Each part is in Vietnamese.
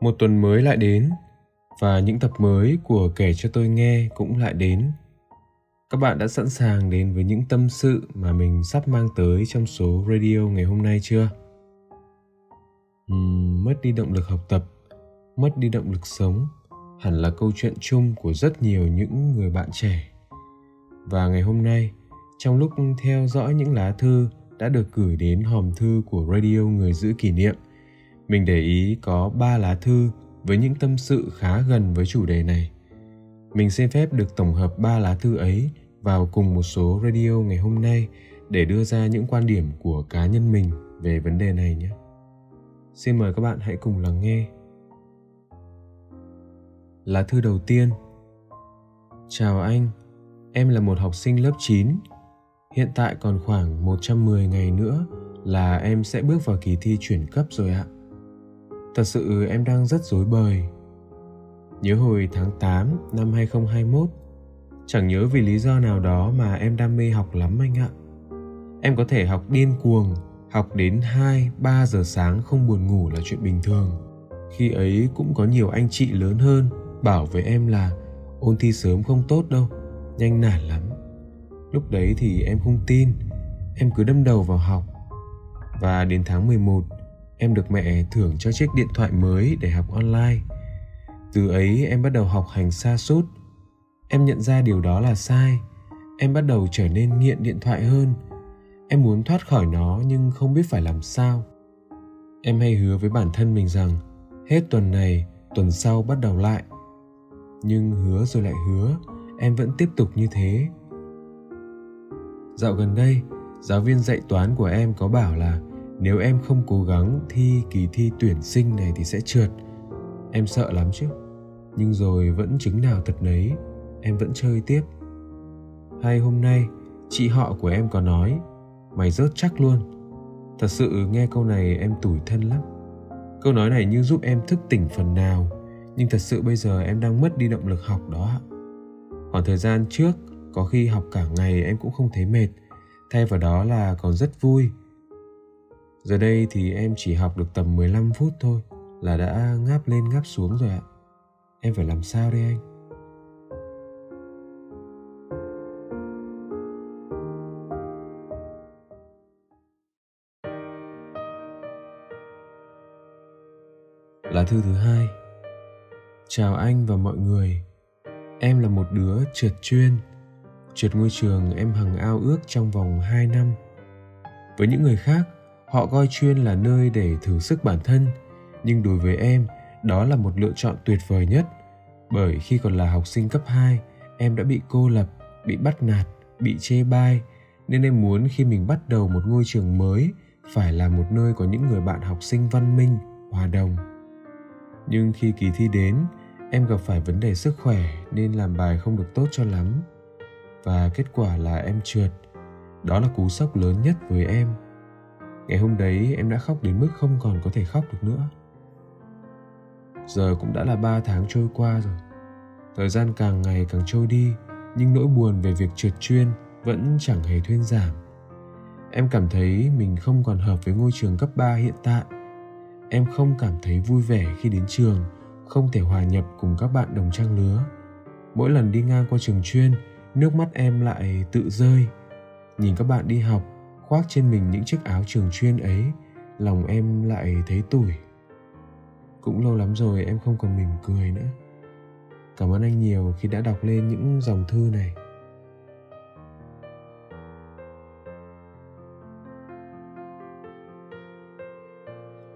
một tuần mới lại đến và những tập mới của kể cho tôi nghe cũng lại đến. Các bạn đã sẵn sàng đến với những tâm sự mà mình sắp mang tới trong số radio ngày hôm nay chưa? Uhm, mất đi động lực học tập mất đi động lực sống hẳn là câu chuyện chung của rất nhiều những người bạn trẻ. Và ngày hôm nay trong lúc theo dõi những lá thư đã được gửi đến hòm thư của radio người giữ kỷ niệm mình để ý có ba lá thư với những tâm sự khá gần với chủ đề này. Mình xin phép được tổng hợp ba lá thư ấy vào cùng một số radio ngày hôm nay để đưa ra những quan điểm của cá nhân mình về vấn đề này nhé. Xin mời các bạn hãy cùng lắng nghe. Lá thư đầu tiên Chào anh, em là một học sinh lớp 9. Hiện tại còn khoảng 110 ngày nữa là em sẽ bước vào kỳ thi chuyển cấp rồi ạ. Thật sự em đang rất rối bời. Nhớ hồi tháng 8 năm 2021, chẳng nhớ vì lý do nào đó mà em đam mê học lắm anh ạ. Em có thể học điên cuồng, học đến 2, 3 giờ sáng không buồn ngủ là chuyện bình thường. Khi ấy cũng có nhiều anh chị lớn hơn bảo với em là ôn thi sớm không tốt đâu, nhanh nản lắm. Lúc đấy thì em không tin, em cứ đâm đầu vào học. Và đến tháng 11, em được mẹ thưởng cho chiếc điện thoại mới để học online. Từ ấy, em bắt đầu học hành xa sút em nhận ra điều đó là sai. Em bắt đầu trở nên nghiện điện thoại hơn. Em muốn thoát khỏi nó nhưng không biết phải làm sao. Em hay hứa với bản thân mình rằng, hết tuần này, tuần sau bắt đầu lại. Nhưng hứa rồi lại hứa, em vẫn tiếp tục như thế. Dạo gần đây, giáo viên dạy toán của em có bảo là nếu em không cố gắng thi kỳ thi tuyển sinh này thì sẽ trượt. Em sợ lắm chứ. Nhưng rồi vẫn chứng nào thật nấy, em vẫn chơi tiếp. Hay hôm nay, chị họ của em có nói, mày rớt chắc luôn. Thật sự nghe câu này em tủi thân lắm. Câu nói này như giúp em thức tỉnh phần nào, nhưng thật sự bây giờ em đang mất đi động lực học đó ạ. Khoảng thời gian trước, có khi học cả ngày em cũng không thấy mệt. Thay vào đó là còn rất vui. Giờ đây thì em chỉ học được tầm 15 phút thôi là đã ngáp lên ngáp xuống rồi ạ. Em phải làm sao đây anh? Lá thư thứ hai Chào anh và mọi người Em là một đứa trượt chuyên, Trượt ngôi trường em hằng ao ước trong vòng 2 năm Với những người khác họ coi chuyên là nơi để thử sức bản thân, nhưng đối với em, đó là một lựa chọn tuyệt vời nhất. Bởi khi còn là học sinh cấp 2 em đã bị cô lập, bị bắt nạt, bị chê bai, nên em muốn khi mình bắt đầu một ngôi trường mới, phải là một nơi có những người bạn học sinh văn minh, hòa đồng. Nhưng khi kỳ thi đến, em gặp phải vấn đề sức khỏe nên làm bài không được tốt cho lắm. Và kết quả là em trượt. Đó là cú sốc lớn nhất với em. Ngày hôm đấy em đã khóc đến mức không còn có thể khóc được nữa. Giờ cũng đã là ba tháng trôi qua rồi. Thời gian càng ngày càng trôi đi, nhưng nỗi buồn về việc trượt chuyên vẫn chẳng hề thuyên giảm. Em cảm thấy mình không còn hợp với ngôi trường cấp 3 hiện tại. Em không cảm thấy vui vẻ khi đến trường, không thể hòa nhập cùng các bạn đồng trang lứa. Mỗi lần đi ngang qua trường chuyên, nước mắt em lại tự rơi. Nhìn các bạn đi học, khoác trên mình những chiếc áo trường chuyên ấy, lòng em lại thấy tủi. Cũng lâu lắm rồi em không còn mỉm cười nữa. Cảm ơn anh nhiều khi đã đọc lên những dòng thư này.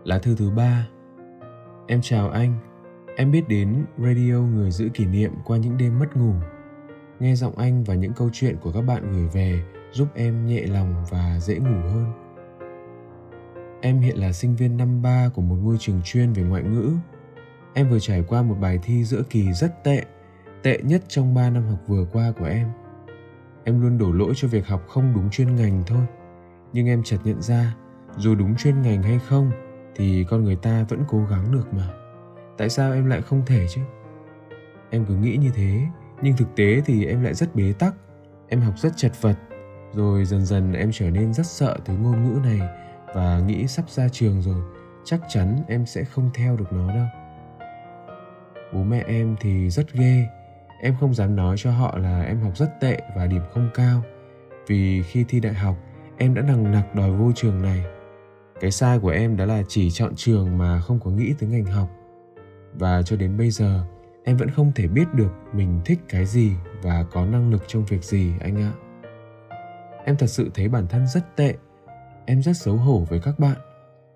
Lá thư thứ ba. Em chào anh. Em biết đến radio người giữ kỷ niệm qua những đêm mất ngủ. Nghe giọng anh và những câu chuyện của các bạn gửi về giúp em nhẹ lòng và dễ ngủ hơn Em hiện là sinh viên năm ba của một ngôi trường chuyên về ngoại ngữ. Em vừa trải qua một bài thi giữa kỳ rất tệ, tệ nhất trong 3 năm học vừa qua của em. Em luôn đổ lỗi cho việc học không đúng chuyên ngành thôi. Nhưng em chợt nhận ra, dù đúng chuyên ngành hay không thì con người ta vẫn cố gắng được mà. Tại sao em lại không thể chứ? Em cứ nghĩ như thế, nhưng thực tế thì em lại rất bế tắc. Em học rất chật vật, rồi dần dần em trở nên rất sợ thứ ngôn ngữ này và nghĩ sắp ra trường rồi. Chắc chắn em sẽ không theo được nó đâu. Bố mẹ em thì rất ghê. Em không dám nói cho họ là em học rất tệ và điểm không cao. Vì khi thi đại học, em đã nằng nặc đòi vô trường này. Cái sai của em đó là chỉ chọn trường mà không có nghĩ tới ngành học. Và cho đến bây giờ, em vẫn không thể biết được mình thích cái gì và có năng lực trong việc gì anh ạ em thật sự thấy bản thân rất tệ. Em rất xấu hổ với các bạn.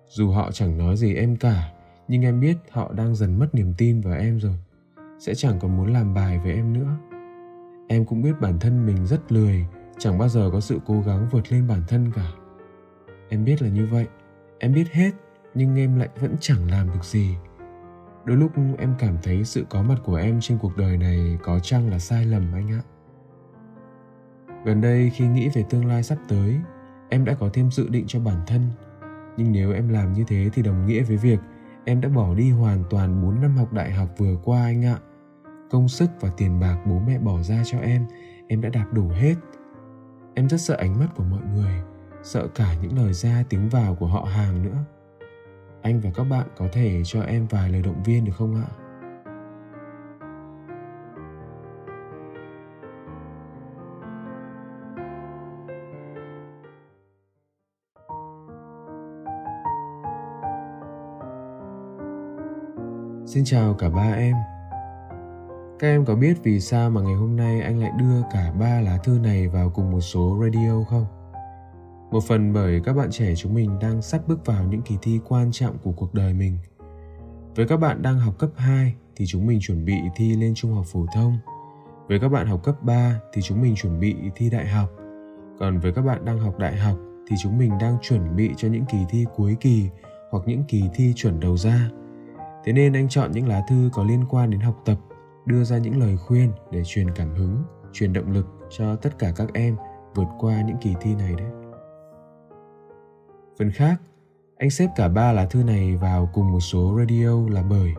Dù họ chẳng nói gì em cả, nhưng em biết họ đang dần mất niềm tin vào em rồi. Sẽ chẳng còn muốn làm bài với em nữa. Em cũng biết bản thân mình rất lười, chẳng bao giờ có sự cố gắng vượt lên bản thân cả. Em biết là như vậy. Em biết hết, nhưng em lại vẫn chẳng làm được gì. Đôi lúc em cảm thấy sự có mặt của em trên cuộc đời này có chăng là sai lầm anh ạ? Gần đây khi nghĩ về tương lai sắp tới em đã có thêm dự định cho bản thân nhưng nếu em làm như thế thì đồng nghĩa với việc em đã bỏ đi hoàn toàn 4 năm học đại học vừa qua anh ạ. Công sức và tiền bạc bố mẹ bỏ ra cho em, em đã đạp đủ hết. Em rất sợ ánh mắt của mọi người, sợ cả những lời ra tiếng vào của họ hàng nữa. Anh và các bạn có thể cho em vài lời động viên được không ạ? Xin chào cả ba em. Các em có biết vì sao mà ngày hôm nay anh lại đưa cả ba lá thư này vào cùng một số radio không? Một phần bởi các bạn trẻ chúng mình đang sắp bước vào những kỳ thi quan trọng của cuộc đời mình. Với các bạn đang học cấp 2 thì chúng mình chuẩn bị thi lên trung học phổ thông. Với các bạn học cấp 3 thì chúng mình chuẩn bị thi đại học. Còn với các bạn đang học đại học thì chúng mình đang chuẩn bị cho những kỳ thi cuối kỳ hoặc những kỳ thi chuẩn đầu ra Thế nên anh chọn những lá thư có liên quan đến học tập, đưa ra những lời khuyên để truyền cảm hứng, truyền động lực cho tất cả các em vượt qua những kỳ thi này đấy. Phần khác, anh xếp cả ba lá thư này vào cùng một số radio là bởi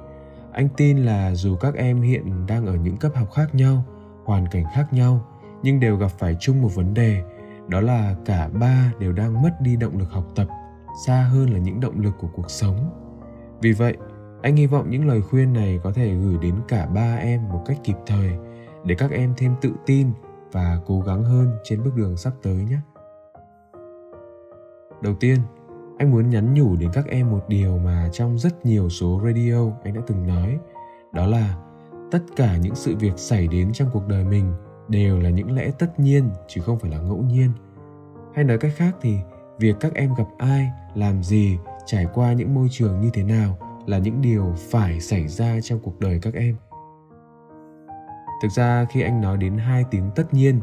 anh tin là dù các em hiện đang ở những cấp học khác nhau, hoàn cảnh khác nhau, nhưng đều gặp phải chung một vấn đề, đó là cả ba đều đang mất đi động lực học tập, xa hơn là những động lực của cuộc sống. Vì vậy, anh hy vọng những lời khuyên này có thể gửi đến cả ba em một cách kịp thời để các em thêm tự tin và cố gắng hơn trên bước đường sắp tới nhé. Đầu tiên, anh muốn nhắn nhủ đến các em một điều mà trong rất nhiều số radio anh đã từng nói, đó là tất cả những sự việc xảy đến trong cuộc đời mình đều là những lẽ tất nhiên chứ không phải là ngẫu nhiên. Hay nói cách khác thì việc các em gặp ai, làm gì, trải qua những môi trường như thế nào là những điều phải xảy ra trong cuộc đời các em. Thực ra, khi anh nói đến hai tiếng tất nhiên,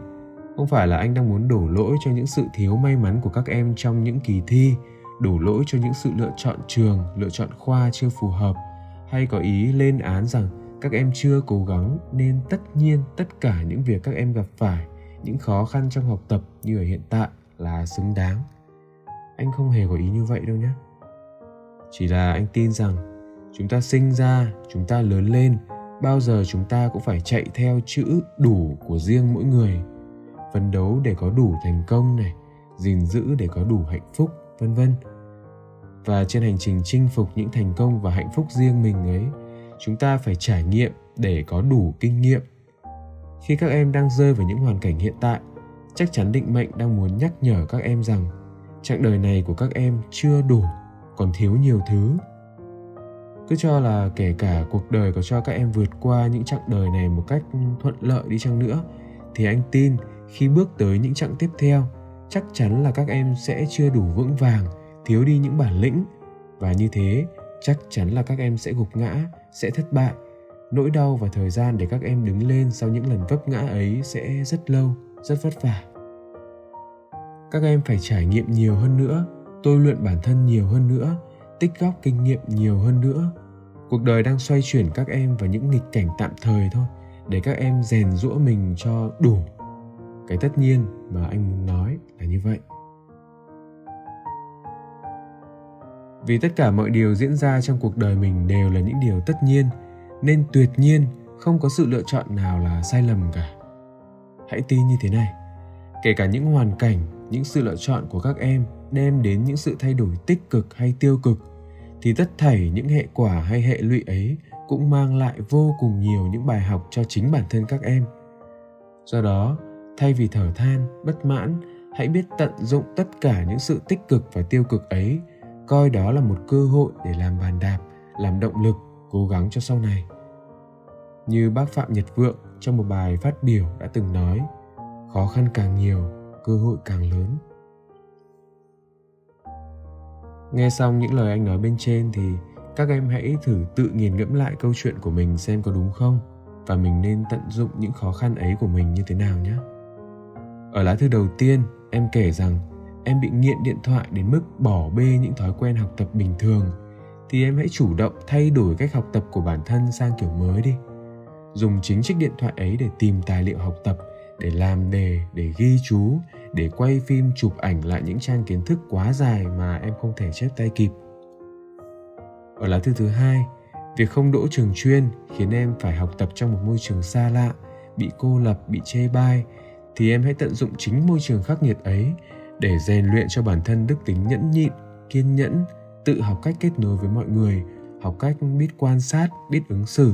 không phải là anh đang muốn đổ lỗi cho những sự thiếu may mắn của các em trong những kỳ thi, đổ lỗi cho những sự lựa chọn trường, lựa chọn khoa chưa phù hợp, hay có ý lên án rằng các em chưa cố gắng nên tất nhiên tất cả những việc các em gặp phải, những khó khăn trong học tập như ở hiện tại là xứng đáng. Anh không hề có ý như vậy đâu nhé. Chỉ là anh tin rằng chúng ta sinh ra, chúng ta lớn lên, bao giờ chúng ta cũng phải chạy theo chữ đủ của riêng mỗi người. Phấn đấu để có đủ thành công này, gìn giữ để có đủ hạnh phúc, vân vân. Và trên hành trình chinh phục những thành công và hạnh phúc riêng mình ấy, chúng ta phải trải nghiệm để có đủ kinh nghiệm. Khi các em đang rơi vào những hoàn cảnh hiện tại, chắc chắn định mệnh đang muốn nhắc nhở các em rằng, chặng đời này của các em chưa đủ, còn thiếu nhiều thứ cứ cho là kể cả cuộc đời có cho các em vượt qua những chặng đời này một cách thuận lợi đi chăng nữa, thì anh tin khi bước tới những chặng tiếp theo, chắc chắn là các em sẽ chưa đủ vững vàng, thiếu đi những bản lĩnh. Và như thế, chắc chắn là các em sẽ gục ngã, sẽ thất bại. Nỗi đau và thời gian để các em đứng lên sau những lần vấp ngã ấy sẽ rất lâu, rất vất vả. Các em phải trải nghiệm nhiều hơn nữa, tôi luyện bản thân nhiều hơn nữa tích góp kinh nghiệm nhiều hơn nữa. Cuộc đời đang xoay chuyển các em vào những nghịch cảnh tạm thời thôi, để các em rèn rũa mình cho đủ. Cái tất nhiên mà anh muốn nói là như vậy. Vì tất cả mọi điều diễn ra trong cuộc đời mình đều là những điều tất nhiên, nên tuyệt nhiên không có sự lựa chọn nào là sai lầm cả. Hãy tin như thế này, kể cả những hoàn cảnh những sự lựa chọn của các em đem đến những sự thay đổi tích cực hay tiêu cực, thì tất thảy những hệ quả hay hệ lụy ấy cũng mang lại vô cùng nhiều những bài học cho chính bản thân các em. Do đó, thay vì thở than, bất mãn, hãy biết tận dụng tất cả những sự tích cực và tiêu cực ấy, coi đó là một cơ hội để làm bàn đạp, làm động lực, cố gắng cho sau này. Như bác phạm nhật vượng trong một bài phát biểu đã từng nói, khó khăn càng nhiều cơ hội càng lớn. Nghe xong những lời anh nói bên trên thì các em hãy thử tự nghiền ngẫm lại câu chuyện của mình xem có đúng không? Và mình nên tận dụng những khó khăn ấy của mình như thế nào nhé. Ở lá thư đầu tiên, em kể rằng em bị nghiện điện thoại đến mức bỏ bê những thói quen học tập bình thường, thì em hãy chủ động thay đổi cách học tập của bản thân sang kiểu mới đi. Dùng chính chiếc điện thoại ấy để tìm tài liệu học tập để làm đề để ghi chú, để quay phim chụp ảnh lại những trang kiến thức quá dài mà em không thể chép tay kịp. Ở lá thư thứ hai, việc không đỗ trường chuyên khiến em phải học tập trong một môi trường xa lạ, bị cô lập, bị chê bai, thì em hãy tận dụng chính môi trường khắc nghiệt ấy để rèn luyện cho bản thân đức tính nhẫn nhịn, kiên nhẫn, tự học cách kết nối với mọi người, học cách biết quan sát, biết ứng xử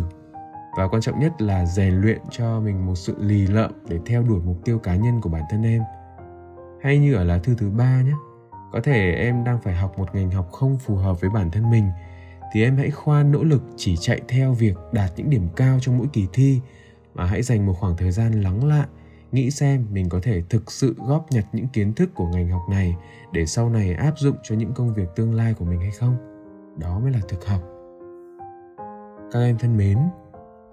và quan trọng nhất là rèn luyện cho mình một sự lì lợm để theo đuổi mục tiêu cá nhân của bản thân em. Hay như ở lá thư thứ ba nhé, có thể em đang phải học một ngành học không phù hợp với bản thân mình, thì em hãy khoan nỗ lực chỉ chạy theo việc đạt những điểm cao trong mỗi kỳ thi, mà hãy dành một khoảng thời gian lắng lại, nghĩ xem mình có thể thực sự góp nhặt những kiến thức của ngành học này để sau này áp dụng cho những công việc tương lai của mình hay không. Đó mới là thực học. Các em thân mến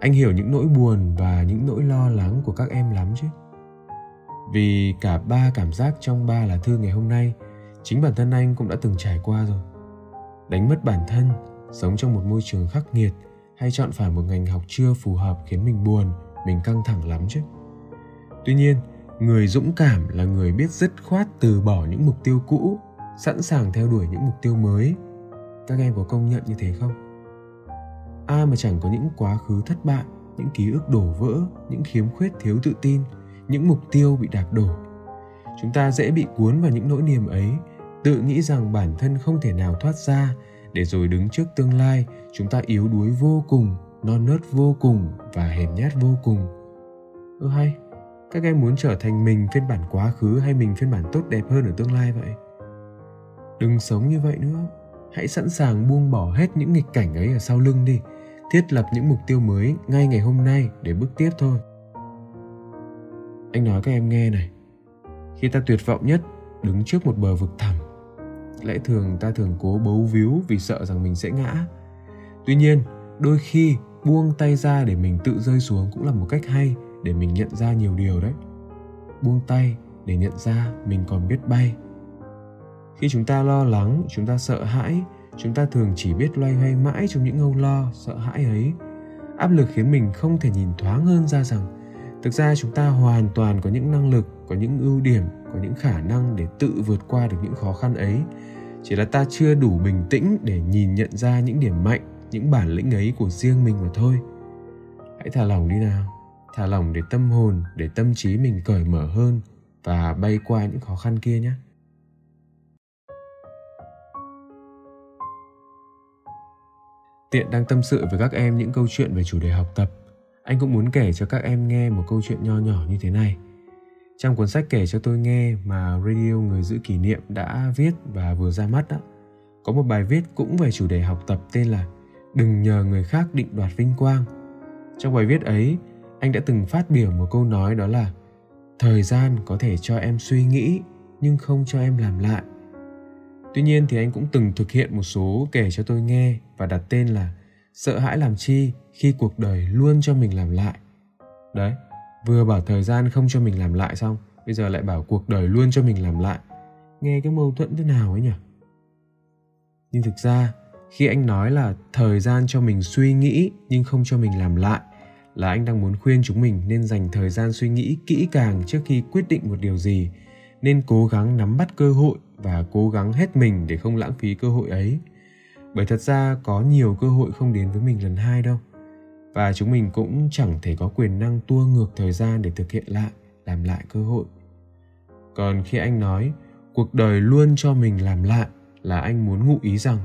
anh hiểu những nỗi buồn và những nỗi lo lắng của các em lắm chứ. Vì cả ba cảm giác trong ba là thư ngày hôm nay, chính bản thân anh cũng đã từng trải qua rồi. Đánh mất bản thân, sống trong một môi trường khắc nghiệt hay chọn phải một ngành học chưa phù hợp khiến mình buồn, mình căng thẳng lắm chứ. Tuy nhiên, người dũng cảm là người biết dứt khoát từ bỏ những mục tiêu cũ, sẵn sàng theo đuổi những mục tiêu mới. Các em có công nhận như thế không? Ai mà chẳng có những quá khứ thất bại, những ký ức đổ vỡ, những khiếm khuyết thiếu tự tin, những mục tiêu bị đạp đổ. Chúng ta dễ bị cuốn vào những nỗi niềm ấy, tự nghĩ rằng bản thân không thể nào thoát ra, để rồi đứng trước tương lai, chúng ta yếu đuối vô cùng, non nớt vô cùng và hèn nhát vô cùng. Ơ hay, các em muốn trở thành mình phiên bản quá khứ hay mình phiên bản tốt đẹp hơn ở tương lai vậy? Đừng sống như vậy nữa. Hãy sẵn sàng buông bỏ hết những nghịch cảnh ấy ở sau lưng đi thiết lập những mục tiêu mới ngay ngày hôm nay để bước tiếp thôi. Anh nói các em nghe này. Khi ta tuyệt vọng nhất, đứng trước một bờ vực thẳm, lẽ thường ta thường cố bấu víu vì sợ rằng mình sẽ ngã. Tuy nhiên, đôi khi buông tay ra để mình tự rơi xuống cũng là một cách hay để mình nhận ra nhiều điều đấy. Buông tay để nhận ra mình còn biết bay. Khi chúng ta lo lắng, chúng ta sợ hãi chúng ta thường chỉ biết loay hoay mãi trong những âu lo, sợ hãi ấy. Áp lực khiến mình không thể nhìn thoáng hơn ra rằng, thực ra chúng ta hoàn toàn có những năng lực, có những ưu điểm, có những khả năng để tự vượt qua được những khó khăn ấy. Chỉ là ta chưa đủ bình tĩnh để nhìn nhận ra những điểm mạnh, những bản lĩnh ấy của riêng mình mà thôi. Hãy thả lỏng đi nào. Thả lỏng để tâm hồn, để tâm trí mình cởi mở hơn và bay qua những khó khăn kia nhé. Tiện đang tâm sự với các em những câu chuyện về chủ đề học tập. Anh cũng muốn kể cho các em nghe một câu chuyện nho nhỏ như thế này. Trong cuốn sách kể cho tôi nghe mà radio người giữ kỷ niệm đã viết và vừa ra mắt đó có một bài viết cũng về chủ đề học tập tên là đừng nhờ người khác định đoạt vinh quang. Trong bài viết ấy, anh đã từng phát biểu một câu nói đó là, thời gian có thể cho em suy nghĩ, nhưng không cho em làm lại tuy nhiên thì anh cũng từng thực hiện một số kể cho tôi nghe và đặt tên là sợ hãi làm chi khi cuộc đời luôn cho mình làm lại. Đấy, vừa bảo thời gian không cho mình làm lại xong, bây giờ lại bảo cuộc đời luôn cho mình làm lại. Nghe cái mâu thuẫn thế nào ấy nhỉ? Nhưng thực ra, khi anh nói là thời gian cho mình suy nghĩ nhưng không cho mình làm lại, là anh đang muốn khuyên chúng mình nên dành thời gian suy nghĩ kỹ càng trước khi quyết định một điều gì nên cố gắng nắm bắt cơ hội và cố gắng hết mình để không lãng phí cơ hội ấy. Bởi thật ra có nhiều cơ hội không đến với mình lần hai đâu. Và chúng mình cũng chẳng thể có quyền năng tua ngược thời gian để thực hiện lại, làm lại cơ hội. Còn khi anh nói, cuộc đời luôn cho mình làm lại là anh muốn ngụ ý rằng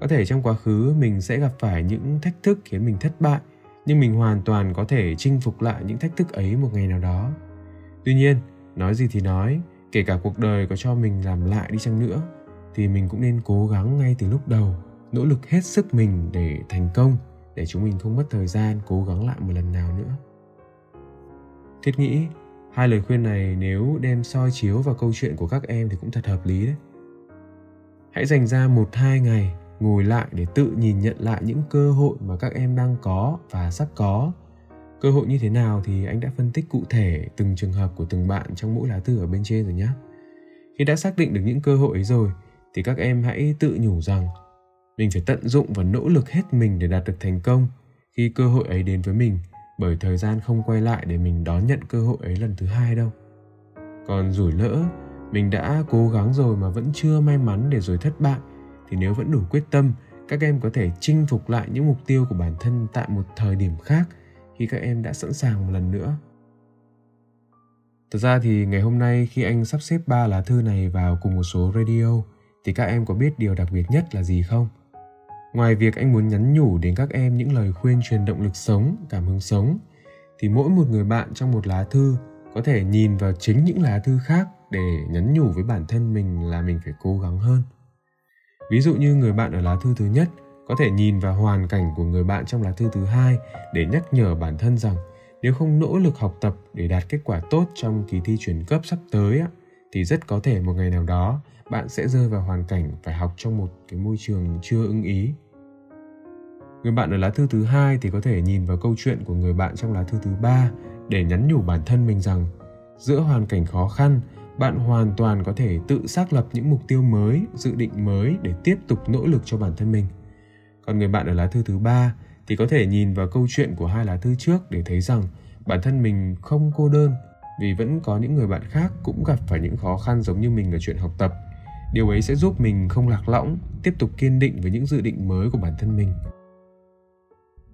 có thể trong quá khứ mình sẽ gặp phải những thách thức khiến mình thất bại, nhưng mình hoàn toàn có thể chinh phục lại những thách thức ấy một ngày nào đó. Tuy nhiên, nói gì thì nói kể cả cuộc đời có cho mình làm lại đi chăng nữa, thì mình cũng nên cố gắng ngay từ lúc đầu, nỗ lực hết sức mình để thành công, để chúng mình không mất thời gian cố gắng lại một lần nào nữa. Thiết nghĩ, hai lời khuyên này nếu đem soi chiếu vào câu chuyện của các em thì cũng thật hợp lý đấy. Hãy dành ra một, hai ngày ngồi lại để tự nhìn nhận lại những cơ hội mà các em đang có và sắp có cơ hội như thế nào thì anh đã phân tích cụ thể từng trường hợp của từng bạn trong mỗi lá thư ở bên trên rồi nhé khi đã xác định được những cơ hội ấy rồi, thì các em hãy tự nhủ rằng mình phải tận dụng và nỗ lực hết mình để đạt được thành công khi cơ hội ấy đến với mình, bởi thời gian không quay lại để mình đón nhận cơ hội ấy lần thứ hai đâu. Còn rủi lỡ, mình đã cố gắng rồi mà vẫn chưa may mắn để rồi thất bại, thì nếu vẫn đủ quyết tâm, các em có thể chinh phục lại những mục tiêu của bản thân tại một thời điểm khác khi các em đã sẵn sàng một lần nữa Thật ra thì ngày hôm nay khi anh sắp xếp ba lá thư này vào cùng một số radio thì các em có biết điều đặc biệt nhất là gì không? Ngoài việc anh muốn nhắn nhủ đến các em những lời khuyên truyền động lực sống, cảm hứng sống thì mỗi một người bạn trong một lá thư có thể nhìn vào chính những lá thư khác để nhắn nhủ với bản thân mình là mình phải cố gắng hơn. Ví dụ như người bạn ở lá thư thứ nhất có thể nhìn vào hoàn cảnh của người bạn trong lá thư thứ hai để nhắc nhở bản thân rằng nếu không nỗ lực học tập để đạt kết quả tốt trong kỳ thi chuyển cấp sắp tới thì rất có thể một ngày nào đó bạn sẽ rơi vào hoàn cảnh phải học trong một cái môi trường chưa ưng ý. Người bạn ở lá thư thứ hai thì có thể nhìn vào câu chuyện của người bạn trong lá thư thứ ba để nhắn nhủ bản thân mình rằng giữa hoàn cảnh khó khăn, bạn hoàn toàn có thể tự xác lập những mục tiêu mới, dự định mới để tiếp tục nỗ lực cho bản thân mình còn người bạn ở lá thư thứ ba thì có thể nhìn vào câu chuyện của hai lá thư trước để thấy rằng bản thân mình không cô đơn vì vẫn có những người bạn khác cũng gặp phải những khó khăn giống như mình ở chuyện học tập. Điều ấy sẽ giúp mình không lạc lõng, tiếp tục kiên định với những dự định mới của bản thân mình.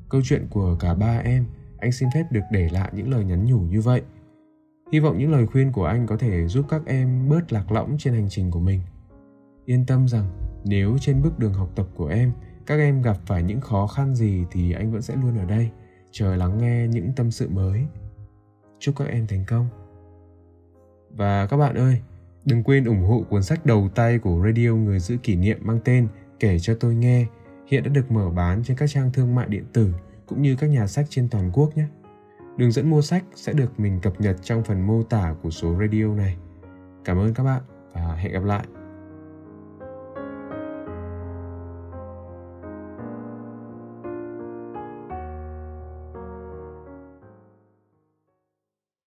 Câu chuyện của cả ba em, anh xin phép được để lại những lời nhắn nhủ như vậy. Hy vọng những lời khuyên của anh có thể giúp các em bớt lạc lõng trên hành trình của mình. Yên tâm rằng nếu trên bước đường học tập của em các em gặp phải những khó khăn gì thì anh vẫn sẽ luôn ở đây, chờ lắng nghe những tâm sự mới. Chúc các em thành công. Và các bạn ơi, đừng quên ủng hộ cuốn sách đầu tay của radio người giữ kỷ niệm mang tên kể cho tôi nghe, hiện đã được mở bán trên các trang thương mại điện tử cũng như các nhà sách trên toàn quốc nhé. Đường dẫn mua sách sẽ được mình cập nhật trong phần mô tả của số radio này. Cảm ơn các bạn và hẹn gặp lại.